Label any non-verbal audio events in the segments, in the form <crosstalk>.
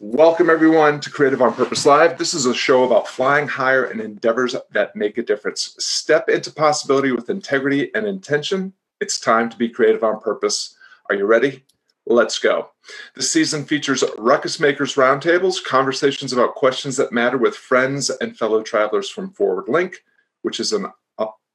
Welcome, everyone, to Creative on Purpose Live. This is a show about flying higher and endeavors that make a difference. Step into possibility with integrity and intention. It's time to be creative on purpose. Are you ready? Let's go. This season features Ruckus Makers Roundtables, conversations about questions that matter with friends and fellow travelers from Forward Link, which is an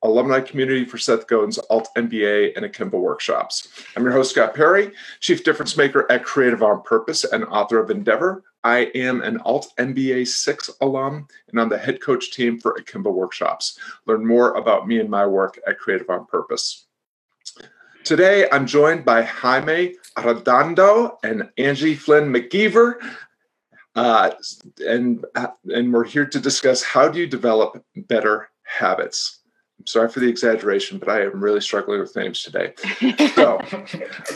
alumni community for Seth Godin's Alt MBA and Akimbo workshops. I'm your host, Scott Perry, Chief Difference Maker at Creative on Purpose and author of Endeavor. I am an Alt MBA 6 alum and on the head coach team for Akimbo workshops. Learn more about me and my work at Creative on Purpose. Today, I'm joined by Jaime Arredondo and Angie Flynn McGeever. Uh, and, and we're here to discuss how do you develop better habits sorry for the exaggeration, but I am really struggling with names today. <laughs> So,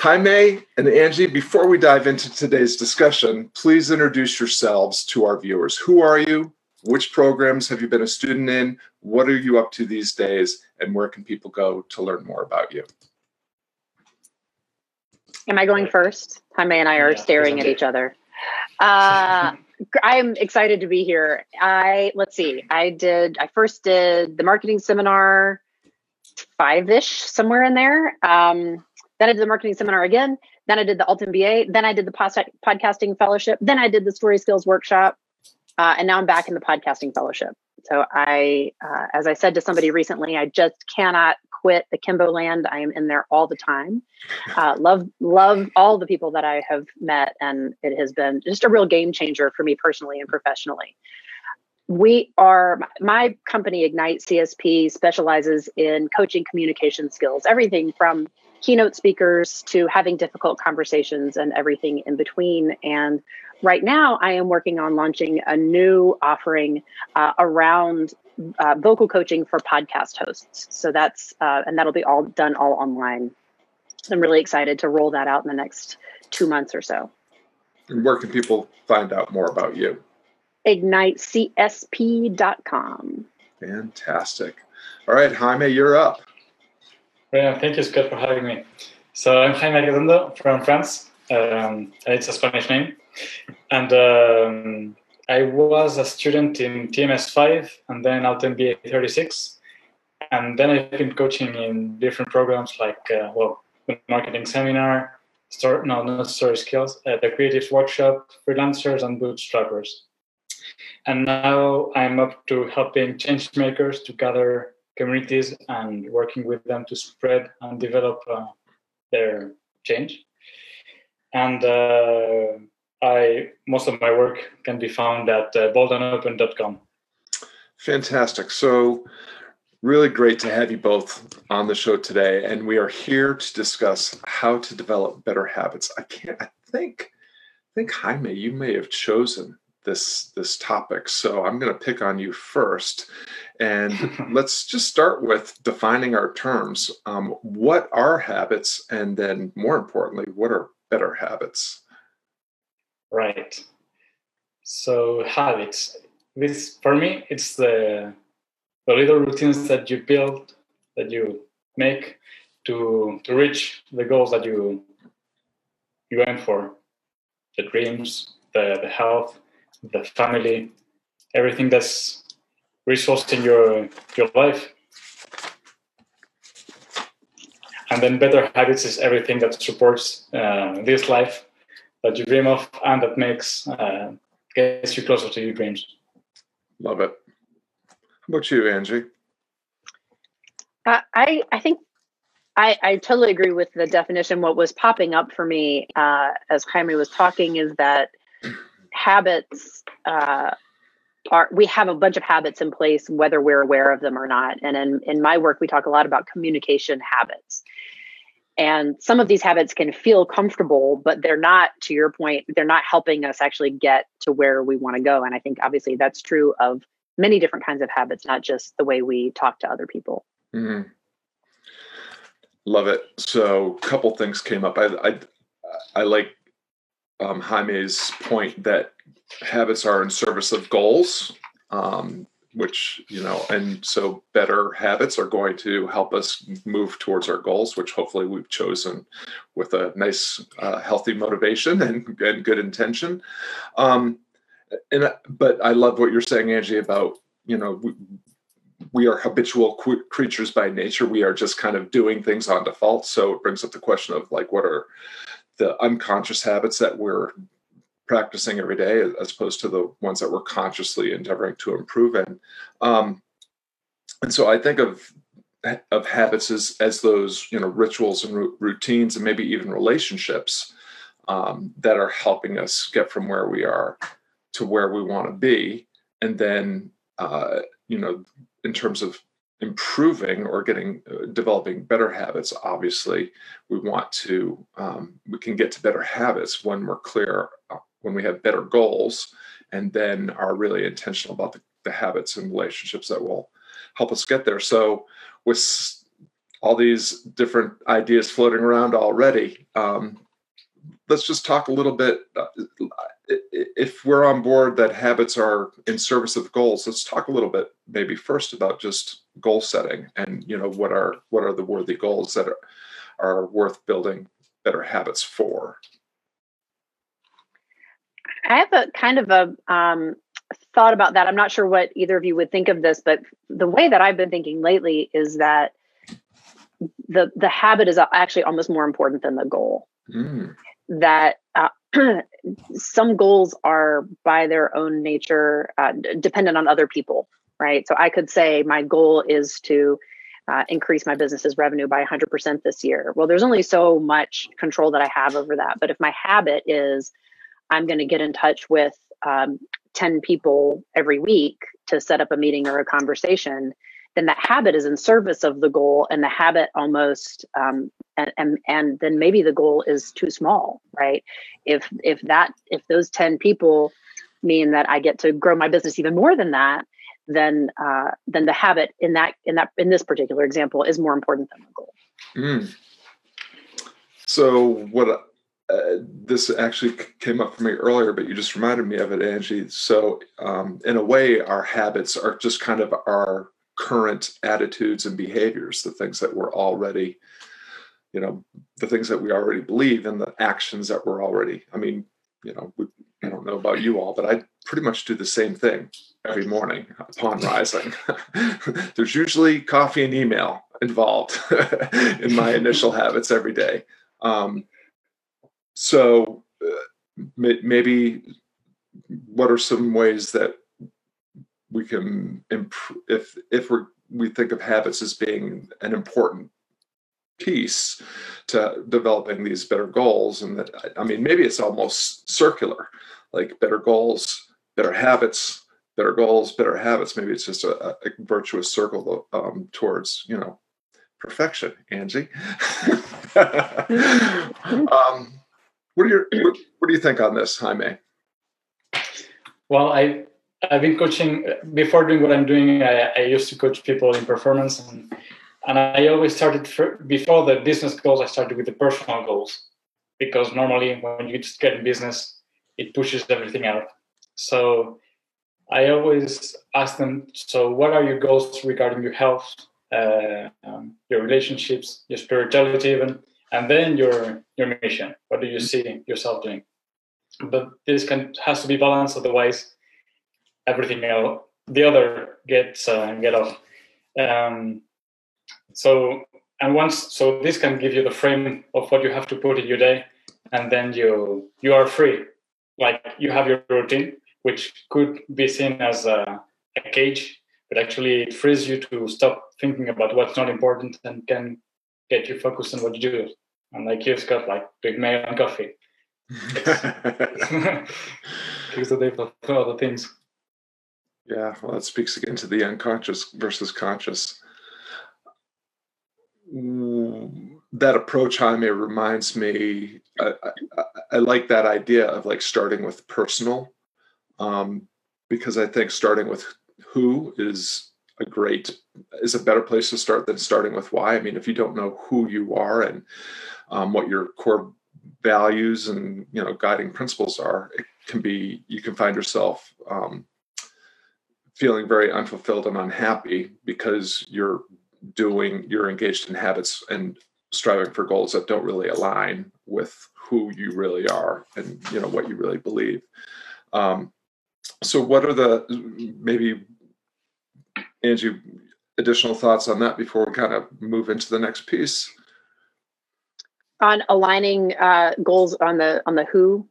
Jaime and Angie, before we dive into today's discussion, please introduce yourselves to our viewers. Who are you? Which programs have you been a student in? What are you up to these days? And where can people go to learn more about you? Am I going first? Jaime and I are yeah, staring at each other. Uh, I'm excited to be here. I let's see. I did. I first did the marketing seminar, five ish somewhere in there. Um, then I did the marketing seminar again. Then I did the Alt MBA. Then I did the podcasting fellowship. Then I did the story skills workshop. Uh, and now I'm back in the podcasting fellowship. So I, uh, as I said to somebody recently, I just cannot quit the Akimbo Land. I am in there all the time. Uh, love love all the people that I have met, and it has been just a real game changer for me personally and professionally. We are my company Ignite CSP specializes in coaching communication skills, everything from keynote speakers to having difficult conversations and everything in between. And right now, I am working on launching a new offering uh, around uh, vocal coaching for podcast hosts. So that's, uh, and that'll be all done all online. So I'm really excited to roll that out in the next two months or so. And where can people find out more about you? IgniteCSP.com. Fantastic. All right, Jaime, you're up. Yeah, thank you, Scott, for having me. So I'm Jaime Arredondo from France. Um, it's a Spanish name. And um, I was a student in TMS5 and then Alt MBA 36. And then I've been coaching in different programs like, uh, well, the marketing seminar, store, no, not story skills, uh, the creative workshop, freelancers, and bootstrappers. And now I'm up to helping change makers to gather communities and working with them to spread and develop uh, their change. And uh, I most of my work can be found at uh, boldandopen.com. Fantastic. So, really great to have you both on the show today, and we are here to discuss how to develop better habits. I can't. I think. I think Jaime, you may have chosen this this topic, so I'm going to pick on you first, and <laughs> let's just start with defining our terms. Um, what are habits, and then more importantly, what are better habits? Right. So habits. This for me, it's the the little routines that you build, that you make to to reach the goals that you you aim for, the dreams, the the health, the family, everything that's resourced in your your life. And then better habits is everything that supports uh, this life that you dream of and that makes uh, gets you closer to your dreams. Love it. How about you, Angie? Uh, I I think I, I totally agree with the definition. What was popping up for me uh, as Jaime was talking is that habits uh, are we have a bunch of habits in place whether we're aware of them or not. And in in my work, we talk a lot about communication habits. And some of these habits can feel comfortable, but they're not, to your point, they're not helping us actually get to where we want to go. And I think obviously that's true of many different kinds of habits, not just the way we talk to other people. Mm-hmm. Love it. So, a couple things came up. I I, I like um, Jaime's point that habits are in service of goals. Um, which you know and so better habits are going to help us move towards our goals which hopefully we've chosen with a nice uh, healthy motivation and, and good intention. Um, and but i love what you're saying angie about you know we, we are habitual qu- creatures by nature. We are just kind of doing things on default. So it brings up the question of like what are the unconscious habits that we're practicing every day as opposed to the ones that we're consciously endeavoring to improve in. Um, and so I think of of habits as as those you know rituals and r- routines and maybe even relationships um, that are helping us get from where we are to where we want to be, and then uh, you know in terms of improving or getting uh, developing better habits obviously we want to um, we can get to better habits when we're clear uh, when we have better goals and then are really intentional about the, the habits and relationships that will help us get there. So, with all these different ideas floating around already, um, let's just talk a little bit. Uh, if we're on board that habits are in service of goals, let's talk a little bit maybe first about just goal setting and you know what are what are the worthy goals that are, are worth building better habits for. I have a kind of a um, thought about that. I'm not sure what either of you would think of this, but the way that I've been thinking lately is that the the habit is actually almost more important than the goal. Mm. That uh, <clears throat> some goals are by their own nature uh, dependent on other people, right? So I could say my goal is to uh, increase my business's revenue by 100% this year. Well, there's only so much control that I have over that. But if my habit is I'm going to get in touch with um, 10 people every week to set up a meeting or a conversation, then that habit is in service of the goal and the habit almost um, and, and and then maybe the goal is too small right? If if that if those 10 people mean that i get to grow my business even more than that then uh, then the habit in that in that in this particular example is more important than the goal. Mm. so what uh, this actually came up for me earlier, but you just reminded me of it, Angie. So, um, in a way, our habits are just kind of our current attitudes and behaviors, the things that we're already, you know, the things that we already believe and the actions that we're already, I mean, you know, we, I don't know about you all, but I pretty much do the same thing every morning upon <laughs> rising. <laughs> There's usually coffee and email involved <laughs> in my initial habits every day. Um, so uh, maybe what are some ways that we can improve if if we we think of habits as being an important piece to developing these better goals and that i mean maybe it's almost circular like better goals better habits better goals better habits. Maybe it's just a, a virtuous circle um, towards you know perfection angie. <laughs> <laughs> Um, what do you <clears throat> what, do you think on this, Jaime? Well, I I've been coaching before doing what I'm doing. I, I used to coach people in performance, and and I always started for, before the business goals. I started with the personal goals because normally when you just get in business, it pushes everything out. So I always ask them. So, what are your goals regarding your health, uh, um, your relationships, your spirituality, even? And then your your mission. What do you see yourself doing? But this can has to be balanced otherwise everything else the other gets uh, get off. Um, so and once so this can give you the frame of what you have to put in your day and then you you are free. Like you have your routine which could be seen as a, a cage but actually it frees you to stop thinking about what's not important and can get you focused on what you do. And like you've got like big mail and coffee. <laughs> Because the day for other things. Yeah, well, that speaks again to the unconscious versus conscious. That approach, Jaime, reminds me. I, I, I like that idea of like starting with personal, um, because I think starting with who is a great is a better place to start than starting with why. I mean, if you don't know who you are and um, what your core values and you know guiding principles are, it can be you can find yourself um, feeling very unfulfilled and unhappy because you're doing you're engaged in habits and striving for goals that don't really align with who you really are and you know what you really believe um, so what are the maybe angie additional thoughts on that before we kind of move into the next piece on aligning uh, goals on the on the who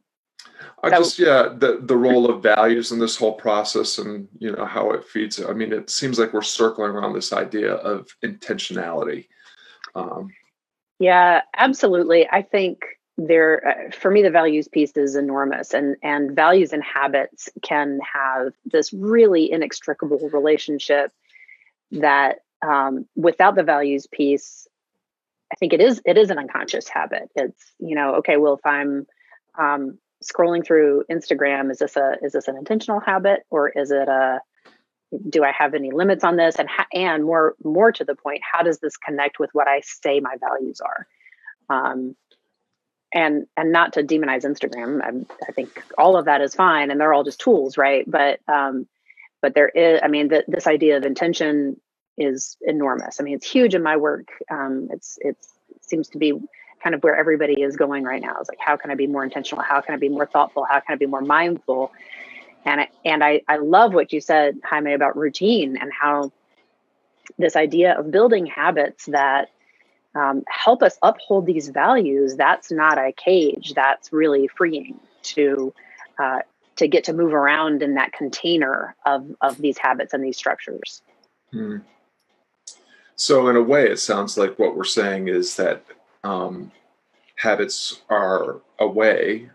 I just yeah the the role of values in this whole process and you know how it feeds. I mean, it seems like we're circling around this idea of intentionality. Um, yeah, absolutely. I think there uh, for me the values piece is enormous and and values and habits can have this really inextricable relationship that um, without the values piece i think it is it is an unconscious habit. It's you know okay well if i'm um, scrolling through instagram is this a is this an intentional habit or is it a do i have any limits on this? And ha- and more more to the point how does this connect with what i say my values are? Um, and and not to demonize instagram. I, I, think all of that is fine and they're all just tools right? But um but there is i mean the, this idea of intention is enormous. I mean it's huge in my work. Um it's it's it seems to be kind of where everybody is going right now. Is like how can i be more intentional? How can i be more thoughtful? How can i be more mindful? And I, and I, I love what you said jaime about routine and how this idea of building habits that um, help us uphold these values, that's not a cage. That's really freeing to uh, to get to move around in that container of of these habits and these structures. Hmm. So, in a way, it sounds like what we're saying is that um, habits are a way,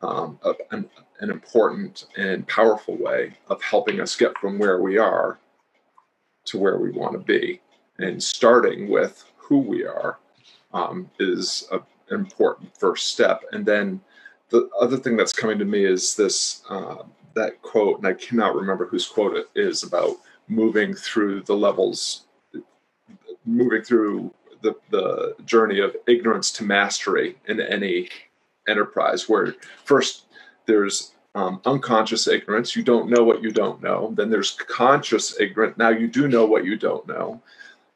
um, of an, an important and powerful way of helping us get from where we are to where we want to be, and starting with who we are um, is an important first step. And then the other thing that's coming to me is this uh, that quote, and I cannot remember whose quote it is about moving through the levels, moving through the, the journey of ignorance to mastery in any enterprise, where first there's um, unconscious ignorance, you don't know what you don't know. Then there's conscious ignorance, now you do know what you don't know.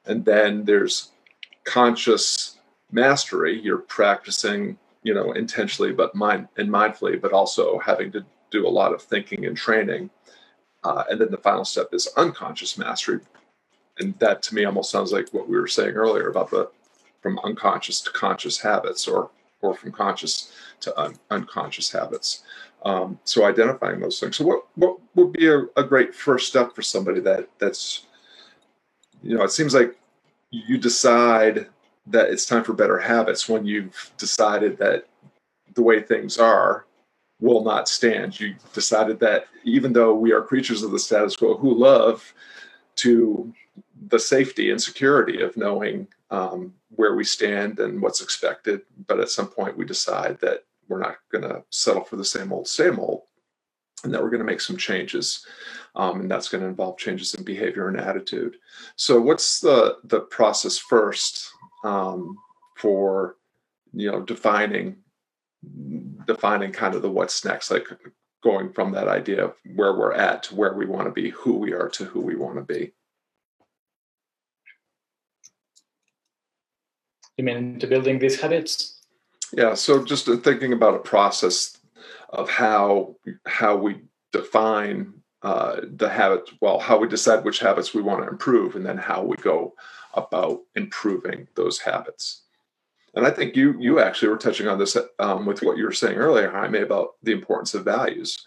And then there's conscious mastery you're practicing you know intentionally but mind and mindfully but also having to do a lot of thinking and training uh, and then the final step is unconscious mastery. And that to me almost sounds like what we were saying earlier about the from unconscious to conscious habits or or from conscious to un- unconscious habits. Um, so identifying those things. So what what would be a, a great first step for somebody that that's you know it seems like you decide that it's time for better habits when you've decided that the way things are will not stand. You decided that even though we are creatures of the status quo who love to the safety and security of knowing um, where we stand and what's expected, but at some point we decide that we're not going to settle for the same old, same old, and that we're going to make some changes um, and that's going to involve changes in behavior and attitude. So, what's the the process first um, for you know defining defining kind of the what's next, like going from that idea of where we're at to where we want to be, who we are to who we want to be. You mean to building these habits? Yeah. So just thinking about a process of how how we define uh, the habits, well, how we decide which habits we want to improve, and then how we go about improving those habits. And I think you you actually were touching on this um, with what you were saying earlier, Jaime, about the importance of values.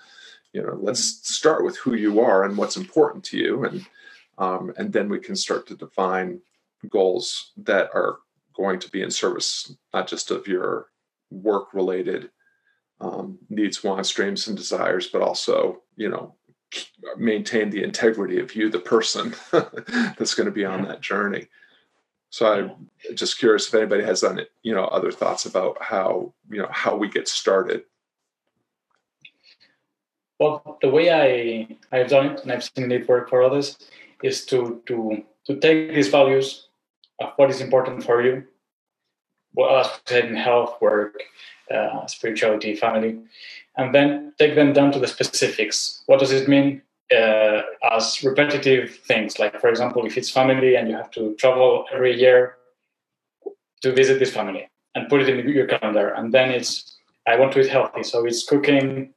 You know, let's start with who you are and what's important to you, and um, and then we can start to define goals that are going to be in service not just of your work related um, needs, wants, dreams, and desires, but also you know maintain the integrity of you, the person <laughs> that's going to be on that journey. So I'm just curious if anybody has it, you know, other thoughts about how, you know, how we get started. Well, the way I I've done it, and I've seen it work for others, is to to to take these values of what is important for you, what as said in health, work, uh, spirituality, family, and then take them down to the specifics. What does it mean uh, as repetitive things. Like, for example, if it's family and you have to travel every year to visit this family and put it in your calendar, and then it's I want to eat healthy, so it's cooking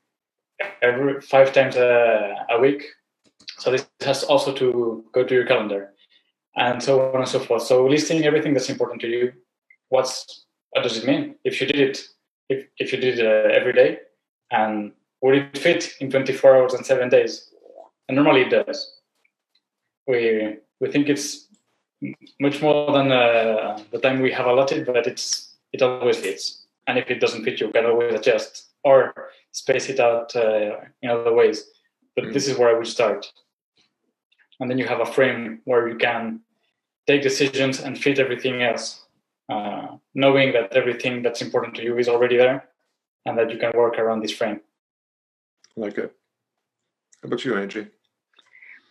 every five times a, a week. So this has also to go to your calendar, and so on and so forth. So listing everything that's important to you. What's what does it mean if you did it? If if you did it uh, every day, and would it fit in 24 hours and seven days? And normally it does. We we think it's much more than uh, the time we have allotted, but it's it always fits. And if it doesn't fit, you can always adjust or space it out uh, in other ways. But mm-hmm. this is where I would start. And then you have a frame where you can take decisions and fit everything else, uh, knowing that everything that's important to you is already there and that you can work around this frame. like it. How about you, Angie?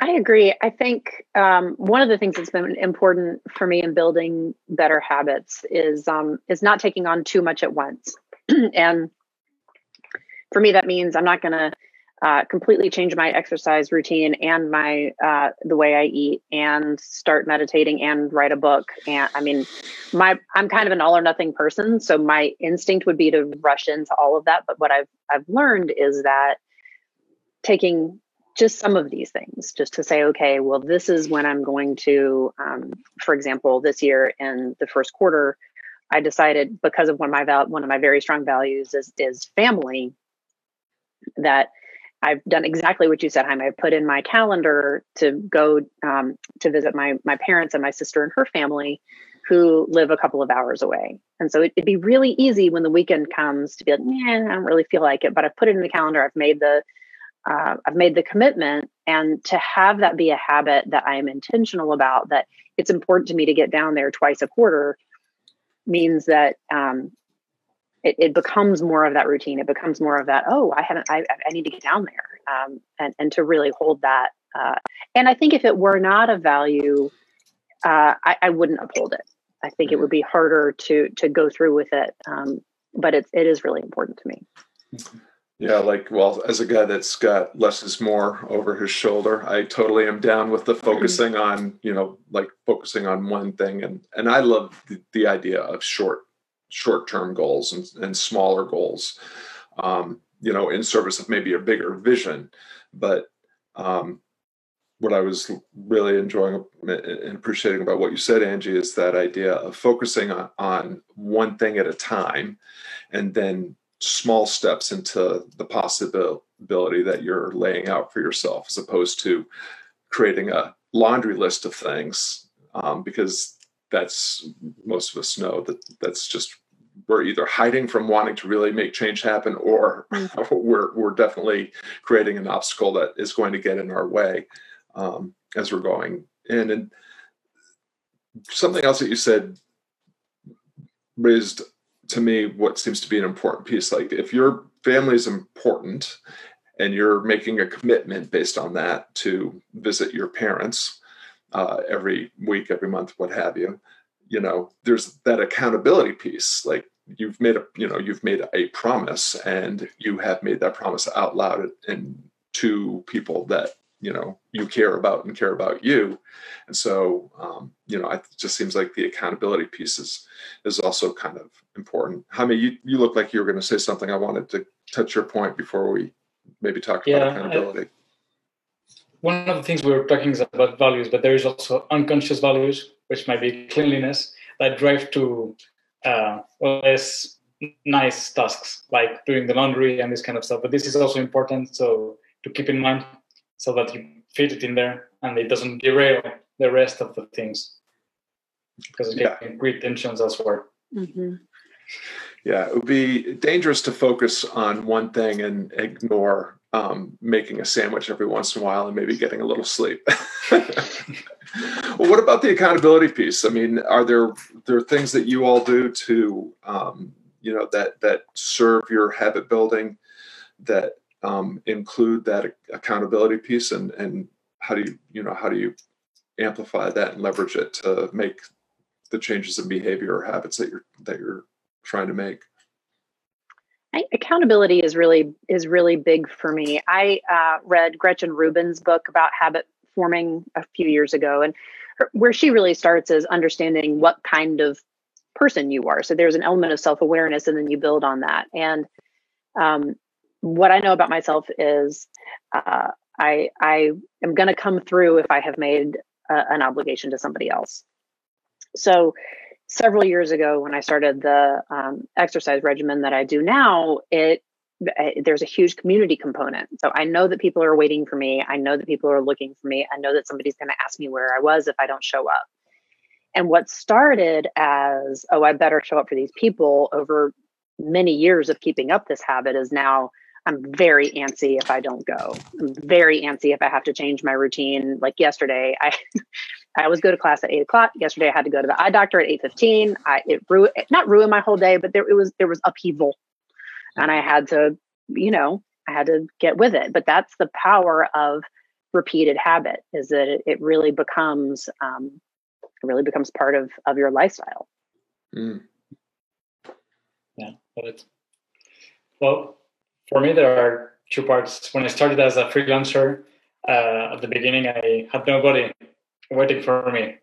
I agree. I think um, one of the things that's been important for me in building better habits is um, is not taking on too much at once. <clears throat> and for me, that means I'm not going to uh, completely change my exercise routine and my uh, the way I eat and start meditating and write a book. And I mean, my I'm kind of an all or nothing person, so my instinct would be to rush into all of that. But what I've I've learned is that taking just some of these things just to say okay well this is when i'm going to um, for example this year in the first quarter i decided because of one of my val- one of my very strong values is is family that i've done exactly what you said Jaime. i put in my calendar to go um, to visit my my parents and my sister and her family who live a couple of hours away and so it, would be really easy when the weekend comes to be like man, i don't really feel like it but i've put it in the calendar i've made the uh, I've made the commitment, and to have that be a habit that I am intentional about, that it's important to me to get down there twice a quarter, means that um, it, it, becomes more of that routine. It becomes more of that. Oh, I haven't. I, I need to get down there, um, and and to really hold that. Uh, and I think if it were not a value, uh, I, I, wouldn't uphold it. I think mm-hmm. it would be harder to to go through with it. Um, but it it is really important to me. Mm-hmm. Yeah, like well, as a guy that's got less is more over his shoulder, I totally am down with the focusing on, you know, like focusing on one thing, and and I love the, the idea of short short term goals and, and smaller goals, um, you know, in service of maybe a bigger vision. But um, what I was really enjoying and appreciating about what you said, Angie, is that idea of focusing on, on one thing at a time, and then small steps into the possibility that you're laying out for yourself as opposed to creating a laundry list of things um, because that's most of us know that that's just we're either hiding from wanting to really make change happen or mm-hmm. <laughs> we're, we're definitely creating an obstacle that is going to get in our way um, as we're going in and something else that you said raised to me what seems to be an important piece. Like if your family is important and you're making a commitment based on that to visit your parents uh, every week, every month, what have you, you know, there's that accountability piece. Like you've made a, you know, you've made a promise and you have made that promise out loud and to people that you know you care about and care about you. And so um, you know it just seems like the accountability piece is is also kind of important. Jaime, you, you look like you were going to say something. I wanted to touch your point before we maybe talk yeah, about accountability. I, one of the things we were talking is about values but there is also unconscious values which might be cleanliness that drive to uh, less nice tasks like doing the laundry and this kind of stuff but this is also important so to keep in mind so that you fit it in there and it doesn't derail the rest of the things because it yeah. can create tensions elsewhere. Mm-hmm. Yeah, it would be dangerous to focus on one thing and ignore um, making a sandwich every once in a while and maybe getting a little sleep. <laughs> well, what about the accountability piece? I mean, are there there are things that you all do to um, you know that that serve your habit building that um, include that accountability piece and and how do you you know how do you amplify that and leverage it to make the changes in behavior or habits that you're that you're trying to make I, accountability is really is really big for me. I uh, read Gretchen Rubin's book about habit forming a few years ago, and her, where she really starts is understanding what kind of person you are. So there's an element of self awareness, and then you build on that. And um, what I know about myself is uh, I I am going to come through if I have made a, an obligation to somebody else. So several years ago when I started the um, exercise regimen that I do now, it there's a huge community component. So I know that people are waiting for me. I know that people are looking for me. I know that somebody's going to ask me where I was if I don't show up. And what started as, oh, I better show up for these people over many years of keeping up this habit is now I'm very antsy if I don't go. I'm very antsy if I have to change my routine. Like yesterday, I <laughs> I always go to class at eight o'clock. Yesterday, I had to go to the eye doctor at eight fifteen. I it ruined not ruined my whole day, but there it was there was upheaval, and I had to you know I had to get with it. But that's the power of repeated habit is that it, it really becomes um, it really becomes part of of your lifestyle. Mm. Yeah, well, for me, there are two parts. When I started as a freelancer, uh, at the beginning, I had nobody waiting for me.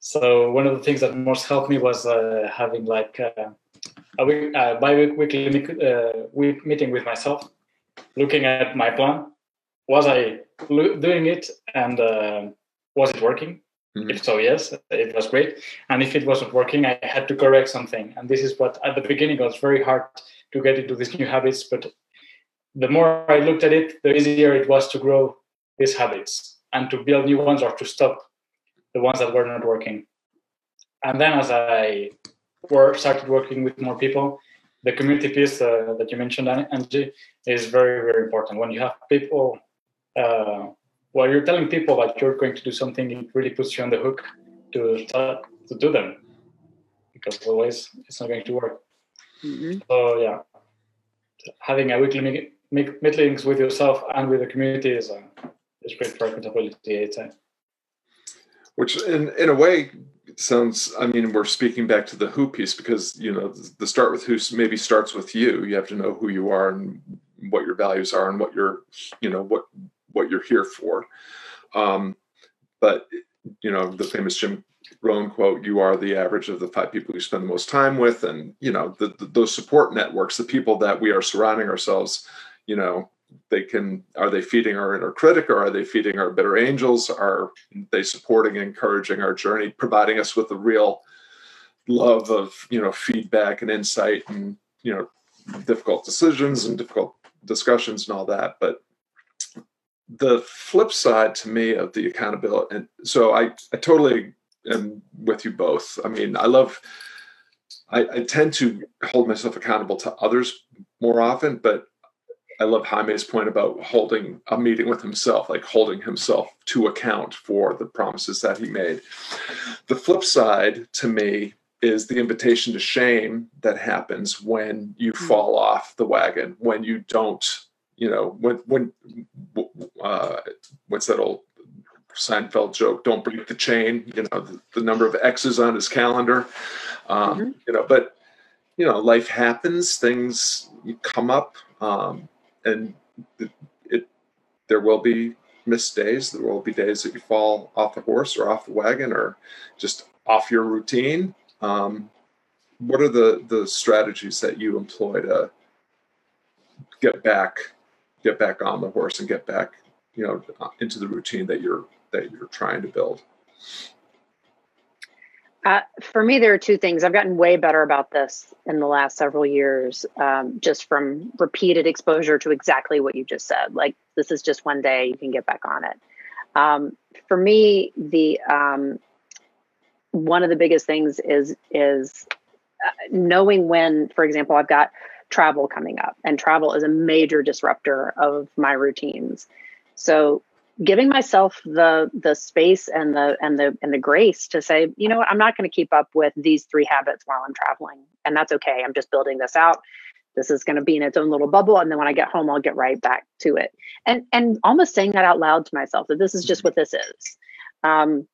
So one of the things that most helped me was uh, having like uh, a week, uh, bi-weekly uh, week meeting with myself, looking at my plan. Was I doing it, and uh, was it working? Mm-hmm. If so, yes, it was great. And if it wasn't working, I had to correct something. And this is what at the beginning was very hard to get into these new habits. But the more I looked at it, the easier it was to grow these habits and to build new ones or to stop the ones that were not working. And then as I work, started working with more people, the community piece uh, that you mentioned, Angie, is very, very important. When you have people, uh, while you're telling people that you're going to do something, it really puts you on the hook to start to do them because otherwise it's not going to work. Mm-hmm. So yeah, having a weekly meet- meetings with yourself and with the community is, uh, is great for accountability. Which, in in a way, sounds. I mean, we're speaking back to the who piece because you know the start with who maybe starts with you. You have to know who you are and what your values are and what you're, you know, what what you're here for. Um, but you know, the famous Jim Rohn quote, "You are the average of the five people you spend the most time with," and you know, the, the, those support networks, the people that we are surrounding ourselves you know they can are they feeding our inner critic or are they feeding our bitter angels? Are they supporting encouraging our journey providing us with the real love of you know feedback and insight and you know difficult decisions and difficult discussions and all that? But the flip side to me of the accountability and so i i totally am with you both. I mean i love I, I tend to hold myself accountable to others more often but I love Jaime's point about holding a meeting with himself, like holding himself to account for the promises that he made. The flip side to me is the invitation to shame that happens when you hmm. fall off the wagon, when you don't, you know, when, when, uh, what's that old Seinfeld joke? Don't break the chain, you know, the, the number of X's on his calendar, um, mm-hmm. you know, but, you know, life happens, things come up. Um, and it, it there will be missed days. There will be days that you fall off the horse or off the wagon or just off your routine. Um, what are the the strategies that you employ to get back get back on the horse and get back you know into the routine that you're that you're trying to build? Uh, for me, there are two things. I've gotten way better about this in the last several years, um, just from repeated exposure to exactly what you just said. Like, this is just one day, you can get back on it. Um, for me, the um, one of the biggest things is is uh, knowing when, for example, I've got travel coming up, and travel is a major disruptor of my routines. So giving myself the the space and the and the and the grace to say you know what i'm not going to keep up with these three habits while i'm traveling and that's okay i'm just building this out this is going to be in its own little bubble and then when i get home i'll get right back to it and and almost saying that out loud to myself that this is just what this is um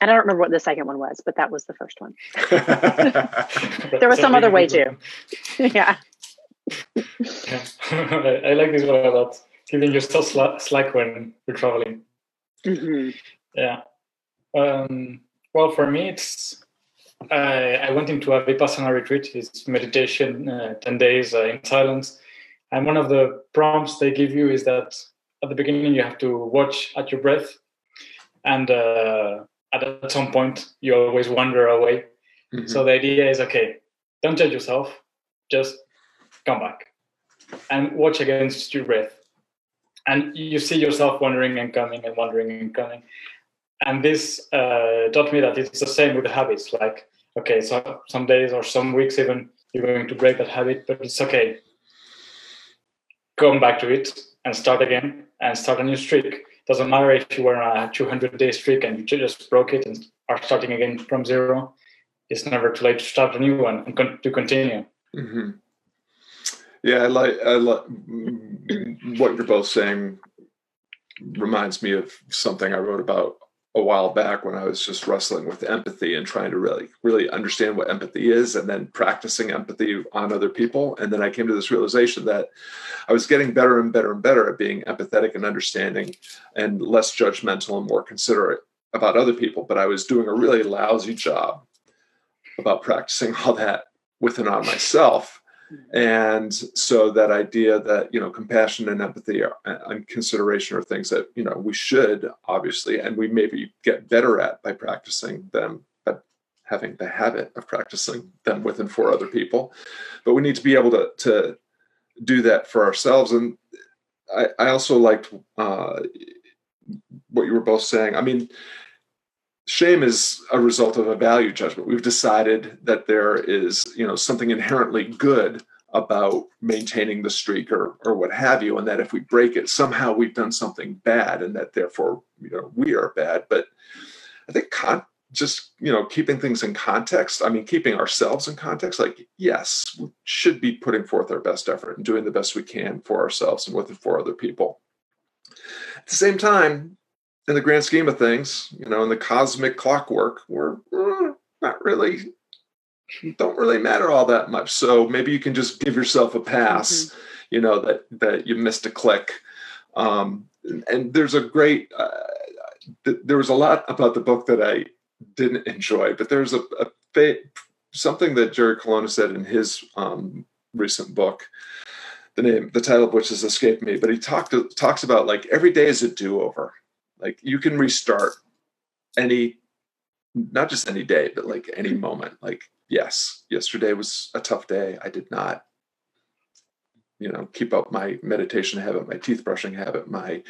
and I don't remember what the second one was, but that was the first one. <laughs> there was some other way too. <laughs> yeah. <laughs> yeah. I like this one a lot. Giving yourself slack when you're traveling. Mm-hmm. Yeah. Um, well, for me, it's I, I went into a vipassana retreat. It's meditation, uh, ten days uh, in silence, and one of the prompts they give you is that at the beginning you have to watch at your breath, and uh, at some point you always wander away. Mm-hmm. So the idea is okay, don't judge yourself, just come back and watch against your breath. And you see yourself wandering and coming and wandering and coming. And this uh, taught me that it's the same with the habits. Like, okay, so some days or some weeks even you're going to break that habit, but it's okay. Come back to it and start again and start a new streak. Doesn't matter if you were on a 200 day streak and you just broke it and are starting again from zero. It's never too late to start a new one and con- to continue. Mm-hmm. Yeah, I like I like what you're both saying. Reminds me of something I wrote about a while back when I was just wrestling with empathy and trying to really, really understand what empathy is and then practicing empathy on other people. And then I came to this realization that I was getting better and better and better at being empathetic and understanding and less judgmental and more considerate about other people. But I was doing a really lousy job about practicing <laughs> all that with and on myself and so that idea that you know compassion and empathy are, and consideration are things that you know we should obviously and we maybe get better at by practicing them but having the habit of practicing them with and for other people. But we need to be able to to do that for ourselves. And i, I also liked uh, what you were both saying. I mean shame is a result of a value judgment. We've decided that there is you know something inherently good about maintaining the streak or or what have you and that if we break it somehow we've done something bad and that therefore you know we are bad. But i think con- just you know keeping things in context i mean keeping ourselves in context like yes we should be putting forth our best effort and doing the best we can for ourselves and with and for other people. At the same time in the grand scheme of things, you know, in the cosmic clockwork, we're, uh, not really don't really matter all that much. So maybe you can just give yourself a pass, mm-hmm. you know, that that you missed a click. Um, and, and there's a great uh, th- there was a lot about the book that I didn't enjoy, but there's a, a fa- something that Jerry Colonna said in his um, recent book. The name, the title of which has escaped me, but he talked talks about like every day is a do over like you can restart any, not just any day, but like any moment. Like, yes, yesterday was a tough day. I did not, you know, keep up my meditation habit, my teeth brushing habit, my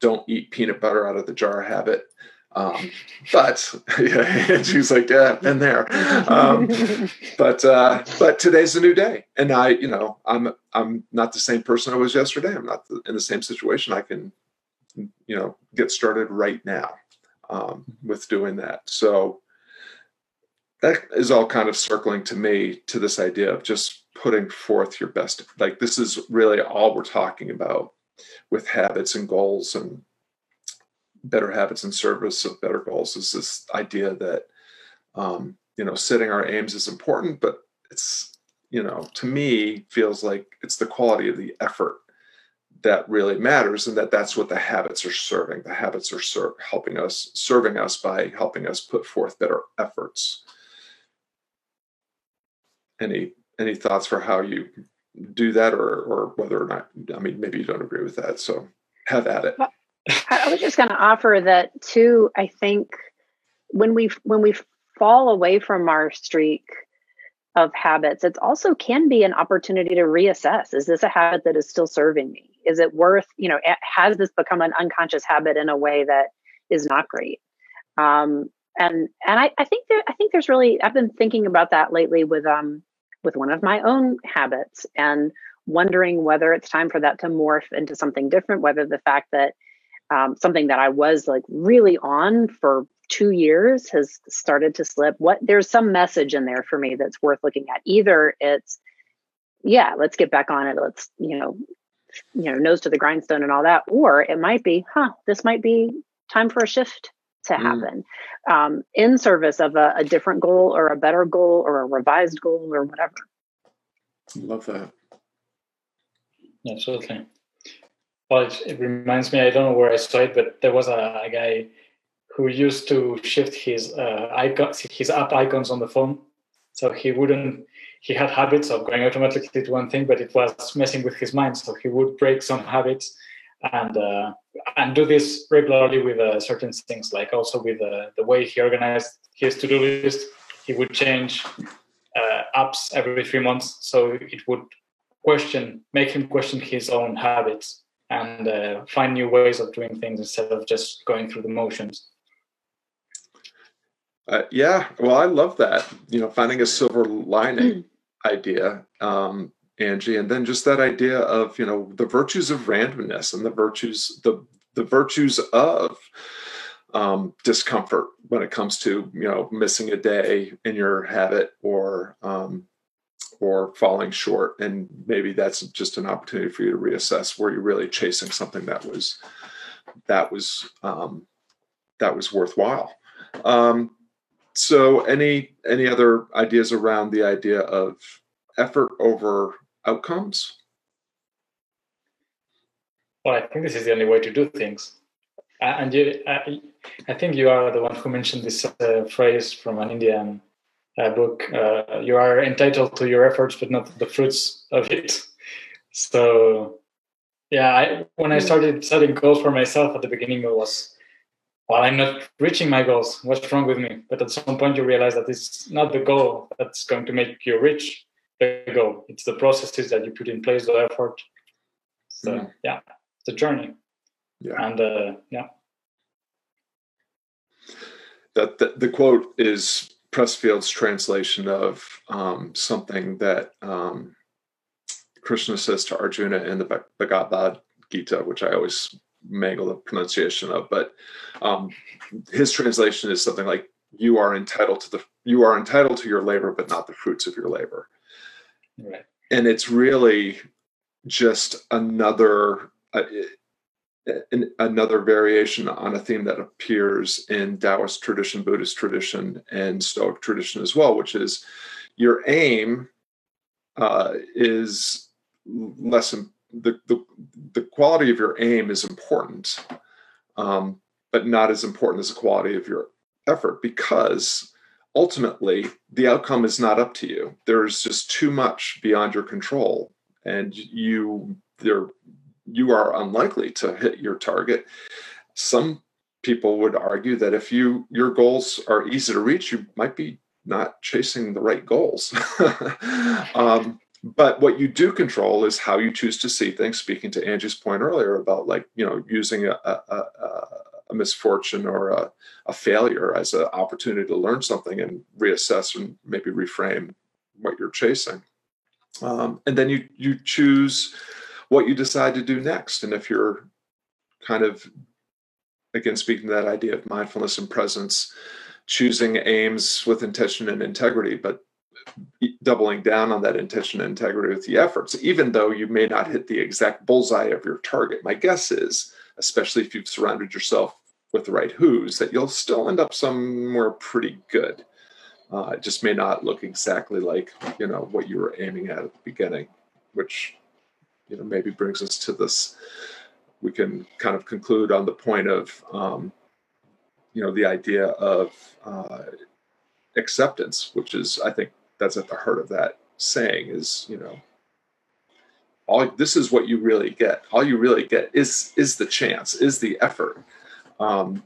don't eat peanut butter out of the jar habit. Um, but <laughs> yeah, and she's like, yeah, been there. Um, but uh, but today's a new day, and I, you know, I'm I'm not the same person I was yesterday. I'm not in the same situation. I can you know get started right now um, with doing that. So that is all kind of circling to me to this idea of just putting forth your best like this is really all we're talking about with habits and goals and better habits in service of better goals is this idea that um, you know setting our aims is important but it's you know to me feels like it's the quality of the effort that really matters and that that's what the habits are serving. The habits are ser- helping us serving us by helping us put forth better efforts. Any any thoughts for how you do that or or whether or not i mean maybe you don't agree with that so have at it. I was just going to offer that too i think when we when we fall away from our streak of habits it also can be an opportunity to reassess. Is this a habit that is still serving me is it worth you know has this become an unconscious habit in a way that is not great? Um, and and I, I think that I think there's really I've been thinking about that lately with um with one of my own habits and wondering whether it's time for that to morph into something different whether the fact that um, something that I was like really on for two years has started to slip. What there's some message in there for me that's worth looking at. Either it's yeah let's get back on it. Let's you know you know nose to the grindstone and all that or it might be huh this might be time for a shift to mm. happen mm. um, in service of a, a, different goal or a better goal or a revised goal or whatever love that absolutely. Well, it, it, reminds me. I don't know where I saw it, but there was a, a guy who used to shift his uh, icon, his app icons on the phone, so he wouldn't. He had habits of going automatically to one thing, but it was messing with his mind. So he would break some habits and uh, and do this regularly with uh, certain things, like also with uh, the way he organized his to-do list. He would change uh, apps every three months, so it would question, make him question his own habits and uh, find new ways of doing things instead of just going through the motions. Uh, yeah, well, I love that. You know, finding a silver lining <clears throat> idea, um, Angie, and then just that idea of you know the virtues of randomness and the virtues the the virtues of um, discomfort when it comes to you know missing a day in your habit or um, or falling short and maybe that's just an opportunity for you to reassess where you're really chasing something that was that was um, that was worthwhile. Um, so any any other ideas around the idea of effort over outcomes well i think this is the only way to do things uh, and you, uh, I think you are the one who mentioned this uh, phrase from an Indian uh, book. Uh, you are entitled to your efforts, but not the fruits of it. So, yeah, I, when I hmm. started setting goals for myself at the beginning, it was, well, I'm not reaching my goals. What's wrong with me? But at some point, you realize that it's not the goal that's going to make you rich. the goal. It's the processes that you put in place, the effort. So, mm. yeah, it's a journey. Yeah. And uh, yeah. That the, the, quote is Pressfield's translation of um, something that um, Krishna says to Arjuna in the Bhagavad Gita, which I always mangle the pronunciation of, but um, his translation is something like "You are entitled to the you are entitled to your labor, but not the fruits of your labor." Right. And it's really just another. Uh, another variation on a theme that appears in Taoist tradition, Buddhist tradition, and Stoic tradition as well, which is your aim uh, is less the, the the quality of your aim is important, um, but not as important as the quality of your effort because ultimately the outcome is not up to you. There's just too much beyond your control, and you there you are unlikely to hit your target. Some people would argue that if you your goals are easy to reach, you might be not chasing the right goals. <laughs> um, but what you do control is how you choose to see things. Speaking to Angie's point earlier about like you know using a, a, a, misfortune or a, a failure as an opportunity to learn something and reassess and maybe reframe what you're chasing. Um, and then you you choose what you decide to do next. And if you're kind of, again, speaking to that idea of mindfulness and presence, choosing aims with intention and integrity, but doubling down on that intention and integrity with the efforts, even though you may not hit the exact bullseye of your target. My guess is, especially if you've surrounded yourself with the right who's, that you'll still end up somewhere pretty good. Uh, it just may not look exactly like you know what you were aiming at at the beginning, which you know maybe brings us to this we can kind of conclude on the point of um, you know the idea of uh, acceptance which is i think that's at the heart of that saying is you know all this is what you really get all you really get is is the chance is the effort um,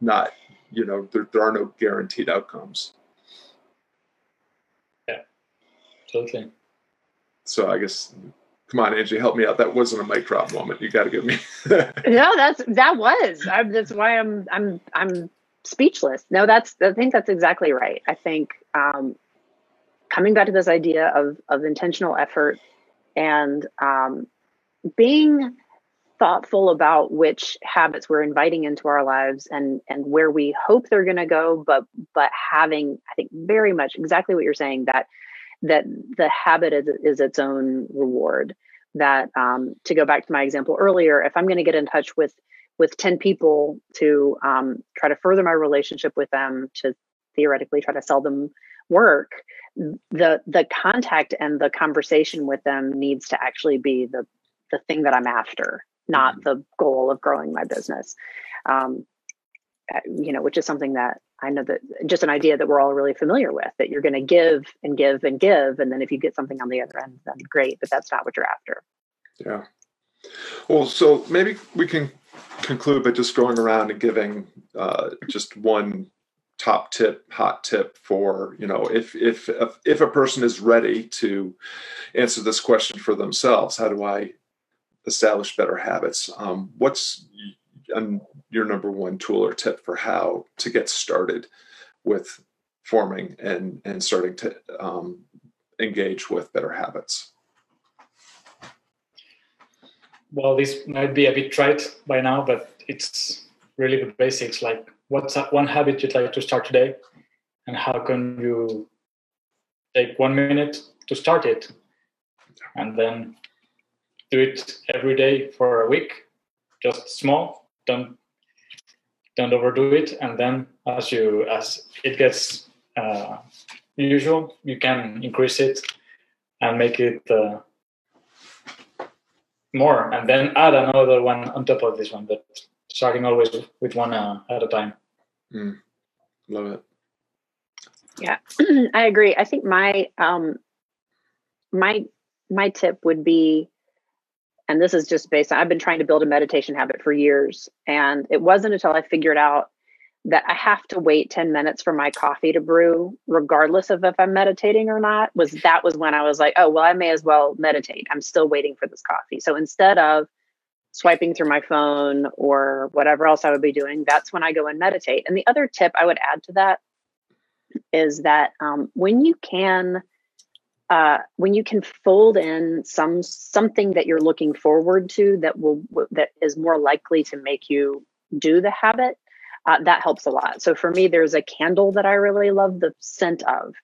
not you know there, there are no guaranteed outcomes yeah totally so i guess come on, Angie, help me out. That wasn't a mic drop moment. You got to give me. <laughs> no, that's that was. I, that's why I'm I'm I'm speechless. No, that's I think that's exactly right. I think um, coming back to this idea of of intentional effort and um, being thoughtful about which habits we're inviting into our lives and and where we hope they're going to go but but having i think very much exactly what you're saying that that the habit is, is its own reward. That um, to go back to my example earlier if i'm going to get in touch with with 10 people to um, try to further my relationship with them to theoretically try to sell them work the the contact and the conversation with them needs to actually be the the thing that I'm after, not mm-hmm. the goal of growing my business. Um, uh, you know, which is something that I know that just an idea that we're all really familiar with that you're going to give and give and give. And then if you get something on the other end, then great, but that's not what you're after. Yeah. Well, so maybe we can conclude by just going around and giving uh, just one top tip, hot tip for you know if if if a person is ready to answer this question for themselves, how do I establish better habits? Um, what's your number one tool or tip for how to get started with forming and and starting to um, engage with better habits? Well, this might be a bit trite by now, but it's really the basics. Like, what's one habit you'd like to start today, and how can you take one minute to start it, and then do it every day for a week, just small. Don't don't overdo it, and then as you as it gets uh, usual, you can increase it and make it. Uh, more and then add another one on top of this one but starting always with one uh, at a time mm. love it yeah <clears throat> i agree i think my um my my tip would be and this is just based on i've been trying to build a meditation habit for years and it wasn't until i figured out that I have to wait 10 minutes for my coffee to brew, regardless of if I'm meditating or not, was that was when I was like, oh, well, I may as well meditate. I'm still waiting for this coffee. So instead of swiping through my phone or whatever else I would be doing, that's when I go and meditate. And the other tip I would add to that is that um, when you can, uh, when you can fold in some something that you're looking forward to that will that is more likely to make you do the habit uh, that helps a lot. So for me, there's a candle that I really love the scent of,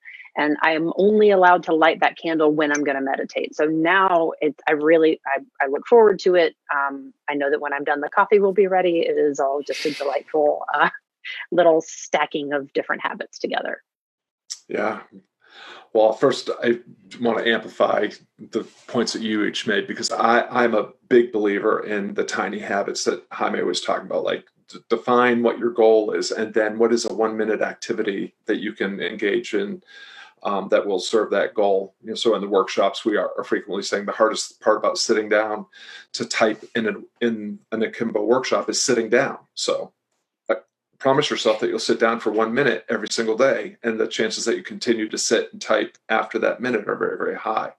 and I am only allowed to light that candle when I'm going to meditate. So now I really, I, I look forward to it. Um, I know that when I'm done, the coffee will be ready. It is all just a delightful uh, <laughs> little stacking of different habits together. Yeah. Well, first, I want to amplify the points that you each made because I, I'm a big believer in the tiny habits that Jaime was talking about, like define what your goal is and then what is a one minute activity that you can engage in um, that will serve that goal. You know, so in the workshops we are, frequently saying the hardest part about sitting down to type in an in an akimbo workshop is sitting down. So uh, promise yourself that you'll sit down for one minute every single day and the chances that you continue to sit and type after that minute are very very high.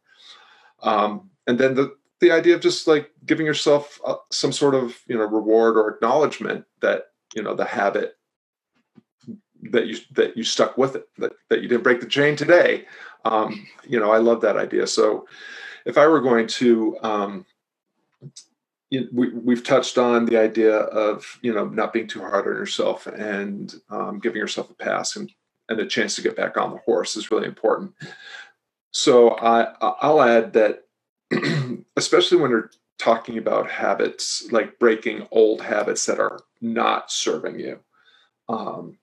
Um, and then the the idea of just like giving yourself uh, some sort of you know reward or acknowledgement that you know the habit that you that you stuck with it that, that you didn't break the chain today um, you know i love that idea so if i were going to um, you, we, we've touched on the idea of you know not being too hard on yourself and um, giving yourself a pass and and a chance to get back on the horse is really important so i i'll add that <clears throat> especially when you're talking about habits, like breaking old habits that are not serving you. Um,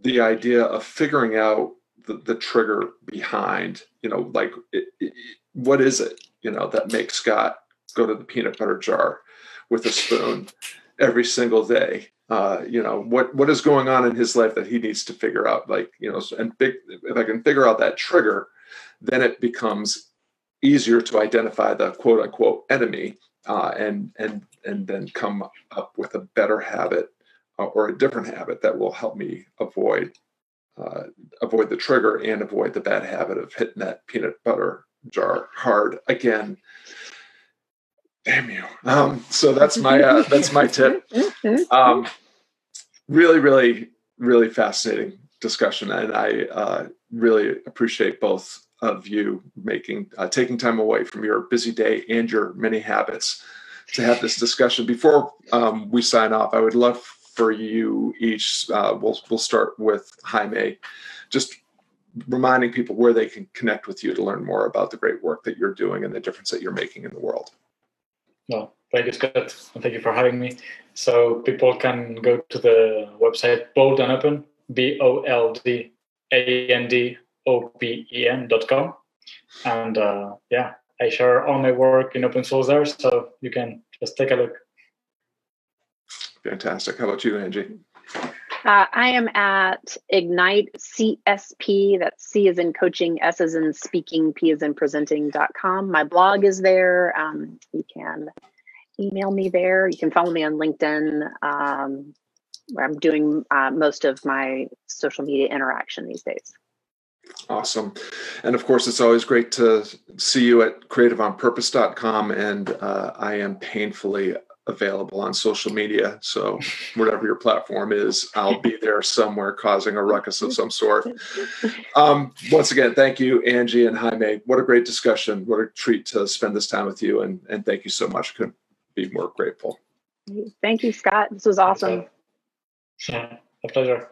the idea of figuring out the, the trigger behind, you know, like it, it, what is it, you know, that makes Scott go to the peanut butter jar with a spoon every single day? Uh, you know, what what is going on in his life that he needs to figure out? Like, you know, and big, if I can figure out that trigger, then it becomes easier to identify the quote unquote enemy uh, and and and then come up with a better habit uh, or a different habit that will help me avoid uh, avoid the trigger and avoid the bad habit of hitting that peanut butter jar hard again. Damn you! Um, so that's my uh, that's my tip. <laughs> Um, really, really, really fascinating discussion, and I uh, really appreciate both of you making uh, taking time away from your busy day and your many habits to have this discussion. Before um, we sign off, I would love for you each. Uh, we'll we'll start with Jaime, just reminding people where they can connect with you to learn more about the great work that you're doing and the difference that you're making in the world. No, thank you, Scott, and thank you for having me. So people can go to the website Bold and Open, B O L D A N D O P E N dot com, And uh, yeah, I share all my work in open source there, so you can just take a look. Fantastic. How about you, Angie? Uh, I am at Ignite CSP. That's C is in coaching, S is in speaking, P is in presenting.com. My blog is there. Um, you can email me there. You can follow me on LinkedIn, um, where I'm doing uh, most of my social media interaction these days. Awesome. And of course, it's always great to see you at creativeonpurpose.com. And uh, I am painfully available on social media. So, whatever your platform is, I'll be there somewhere causing a ruckus of some sort. Um, once again, thank you, Angie and Jaime. What a great discussion. What a treat to spend this time with you. And, and thank you so much. Couldn't be more grateful. Thank you, Scott. This was awesome. Yeah, a pleasure.